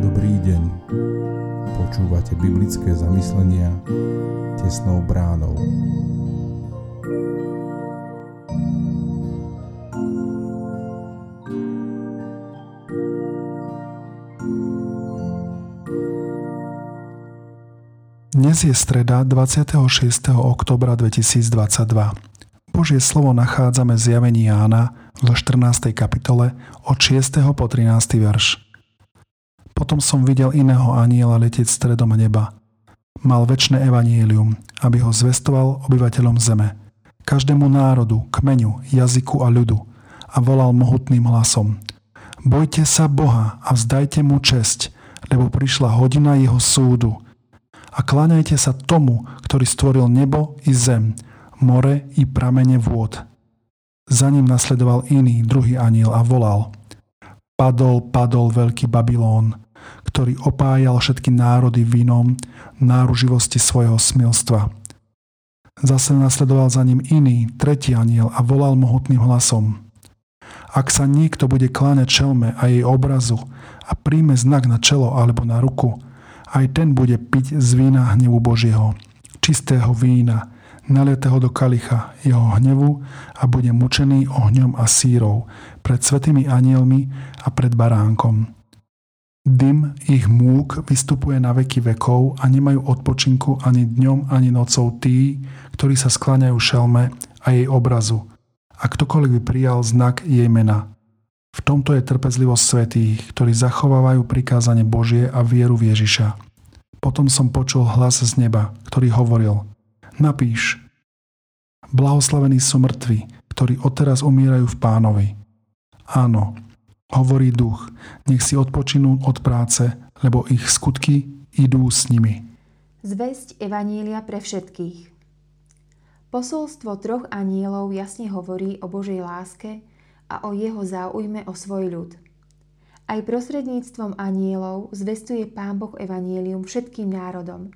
Dobrý deň. Počúvate biblické zamyslenia tesnou bránou. Dnes je streda 26. oktobra 2022. Božie slovo nachádzame v zjavení Jána v 14. kapitole od 6. po 13. verš. Potom som videl iného aniela letieť stredom neba. Mal väčšie evanílium, aby ho zvestoval obyvateľom zeme, každému národu, kmeňu, jazyku a ľudu a volal mohutným hlasom. Bojte sa Boha a vzdajte mu česť, lebo prišla hodina jeho súdu – a kláňajte sa tomu, ktorý stvoril nebo i zem, more i pramene vôd. Za ním nasledoval iný, druhý aniel a volal Padol, padol veľký Babylón, ktorý opájal všetky národy vínom náruživosti svojho smilstva. Zase nasledoval za ním iný, tretí aniel a volal mohutným hlasom. Ak sa niekto bude kláňať čelme a jej obrazu a príjme znak na čelo alebo na ruku, aj ten bude piť z vína hnevu Božieho, čistého vína, nalietého do kalicha jeho hnevu a bude mučený ohňom a sírov pred svetými anielmi a pred baránkom. Dym ich múk vystupuje na veky vekov a nemajú odpočinku ani dňom, ani nocou tí, ktorí sa skláňajú šelme a jej obrazu. A ktokoľvek by prijal znak jej mena. V tomto je trpezlivosť svetých, ktorí zachovávajú prikázanie Božie a vieru v Ježiša. Potom som počul hlas z neba, ktorý hovoril Napíš, blahoslavení sú mŕtvi, ktorí odteraz umierajú v pánovi. Áno, hovorí duch, nech si odpočinú od práce, lebo ich skutky idú s nimi. Zväzť Evanília pre všetkých. Posolstvo troch anielov jasne hovorí o Božej láske a o jeho záujme o svoj ľud. Aj prostredníctvom anielov zvestuje Pán Boh evanielium všetkým národom,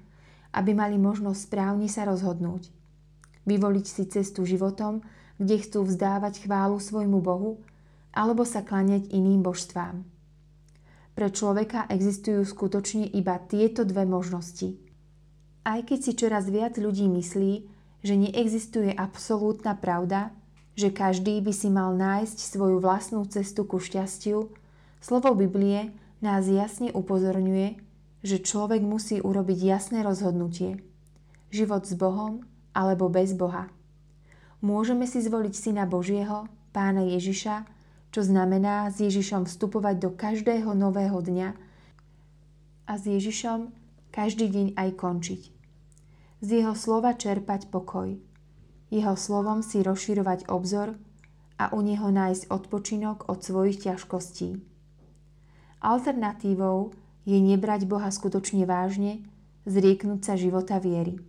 aby mali možnosť správne sa rozhodnúť. Vyvoliť si cestu životom, kde chcú vzdávať chválu svojmu Bohu, alebo sa klaňať iným božstvám. Pre človeka existujú skutočne iba tieto dve možnosti. Aj keď si čoraz viac ľudí myslí, že neexistuje absolútna pravda, že každý by si mal nájsť svoju vlastnú cestu ku šťastiu, slovo Biblie nás jasne upozorňuje, že človek musí urobiť jasné rozhodnutie. Život s Bohom alebo bez Boha. Môžeme si zvoliť Syna Božieho, Pána Ježiša, čo znamená s Ježišom vstupovať do každého nového dňa a s Ježišom každý deň aj končiť. Z jeho slova čerpať pokoj – jeho slovom si rozširovať obzor a u neho nájsť odpočinok od svojich ťažkostí. Alternatívou je nebrať Boha skutočne vážne, zrieknúť sa života viery.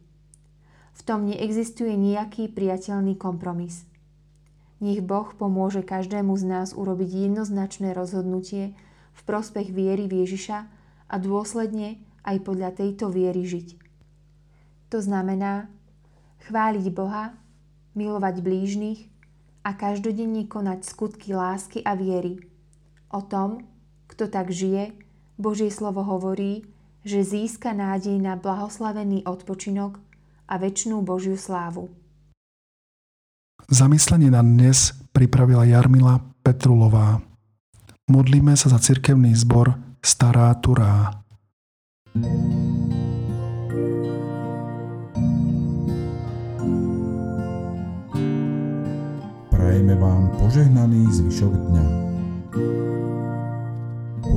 V tom neexistuje nejaký priateľný kompromis. Nech Boh pomôže každému z nás urobiť jednoznačné rozhodnutie v prospech viery v Ježiša a dôsledne aj podľa tejto viery žiť. To znamená chváliť Boha milovať blížnych a každodenne konať skutky lásky a viery. O tom, kto tak žije, Božie slovo hovorí, že získa nádej na blahoslavený odpočinok a väčšnú Božiu slávu. Zamyslenie na dnes pripravila Jarmila Petrulová. Modlíme sa za cirkevný zbor Stará Turá. Prajeme vám požehnaný zvyšok dňa.